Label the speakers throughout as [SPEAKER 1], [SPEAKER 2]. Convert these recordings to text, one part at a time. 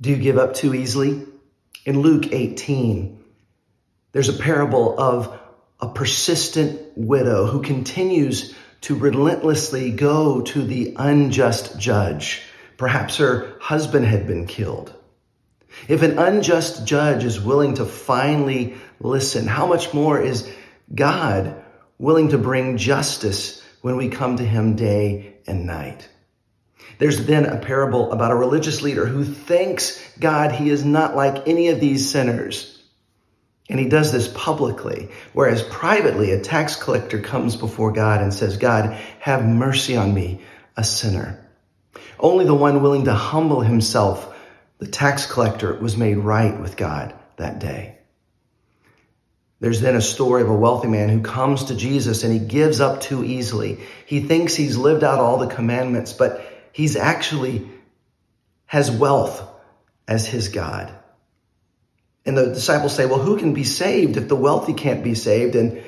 [SPEAKER 1] Do you give up too easily? In Luke 18, there's a parable of a persistent widow who continues to relentlessly go to the unjust judge. Perhaps her husband had been killed. If an unjust judge is willing to finally listen, how much more is God willing to bring justice when we come to him day and night? There's then a parable about a religious leader who thanks God he is not like any of these sinners. And he does this publicly, whereas privately a tax collector comes before God and says, God, have mercy on me, a sinner. Only the one willing to humble himself, the tax collector, was made right with God that day. There's then a story of a wealthy man who comes to Jesus and he gives up too easily. He thinks he's lived out all the commandments, but he's actually has wealth as his God. And the disciples say, well, who can be saved if the wealthy can't be saved? And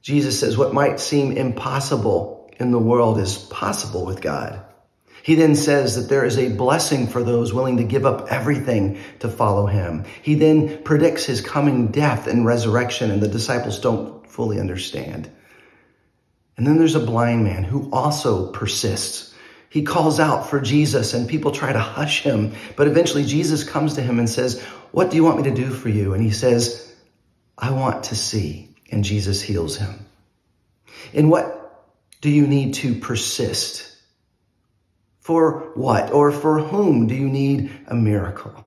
[SPEAKER 1] Jesus says, what might seem impossible in the world is possible with God. He then says that there is a blessing for those willing to give up everything to follow him. He then predicts his coming death and resurrection, and the disciples don't fully understand. And then there's a blind man who also persists he calls out for Jesus and people try to hush him. But eventually Jesus comes to him and says, what do you want me to do for you? And he says, I want to see. And Jesus heals him. In what do you need to persist? For what or for whom do you need a miracle?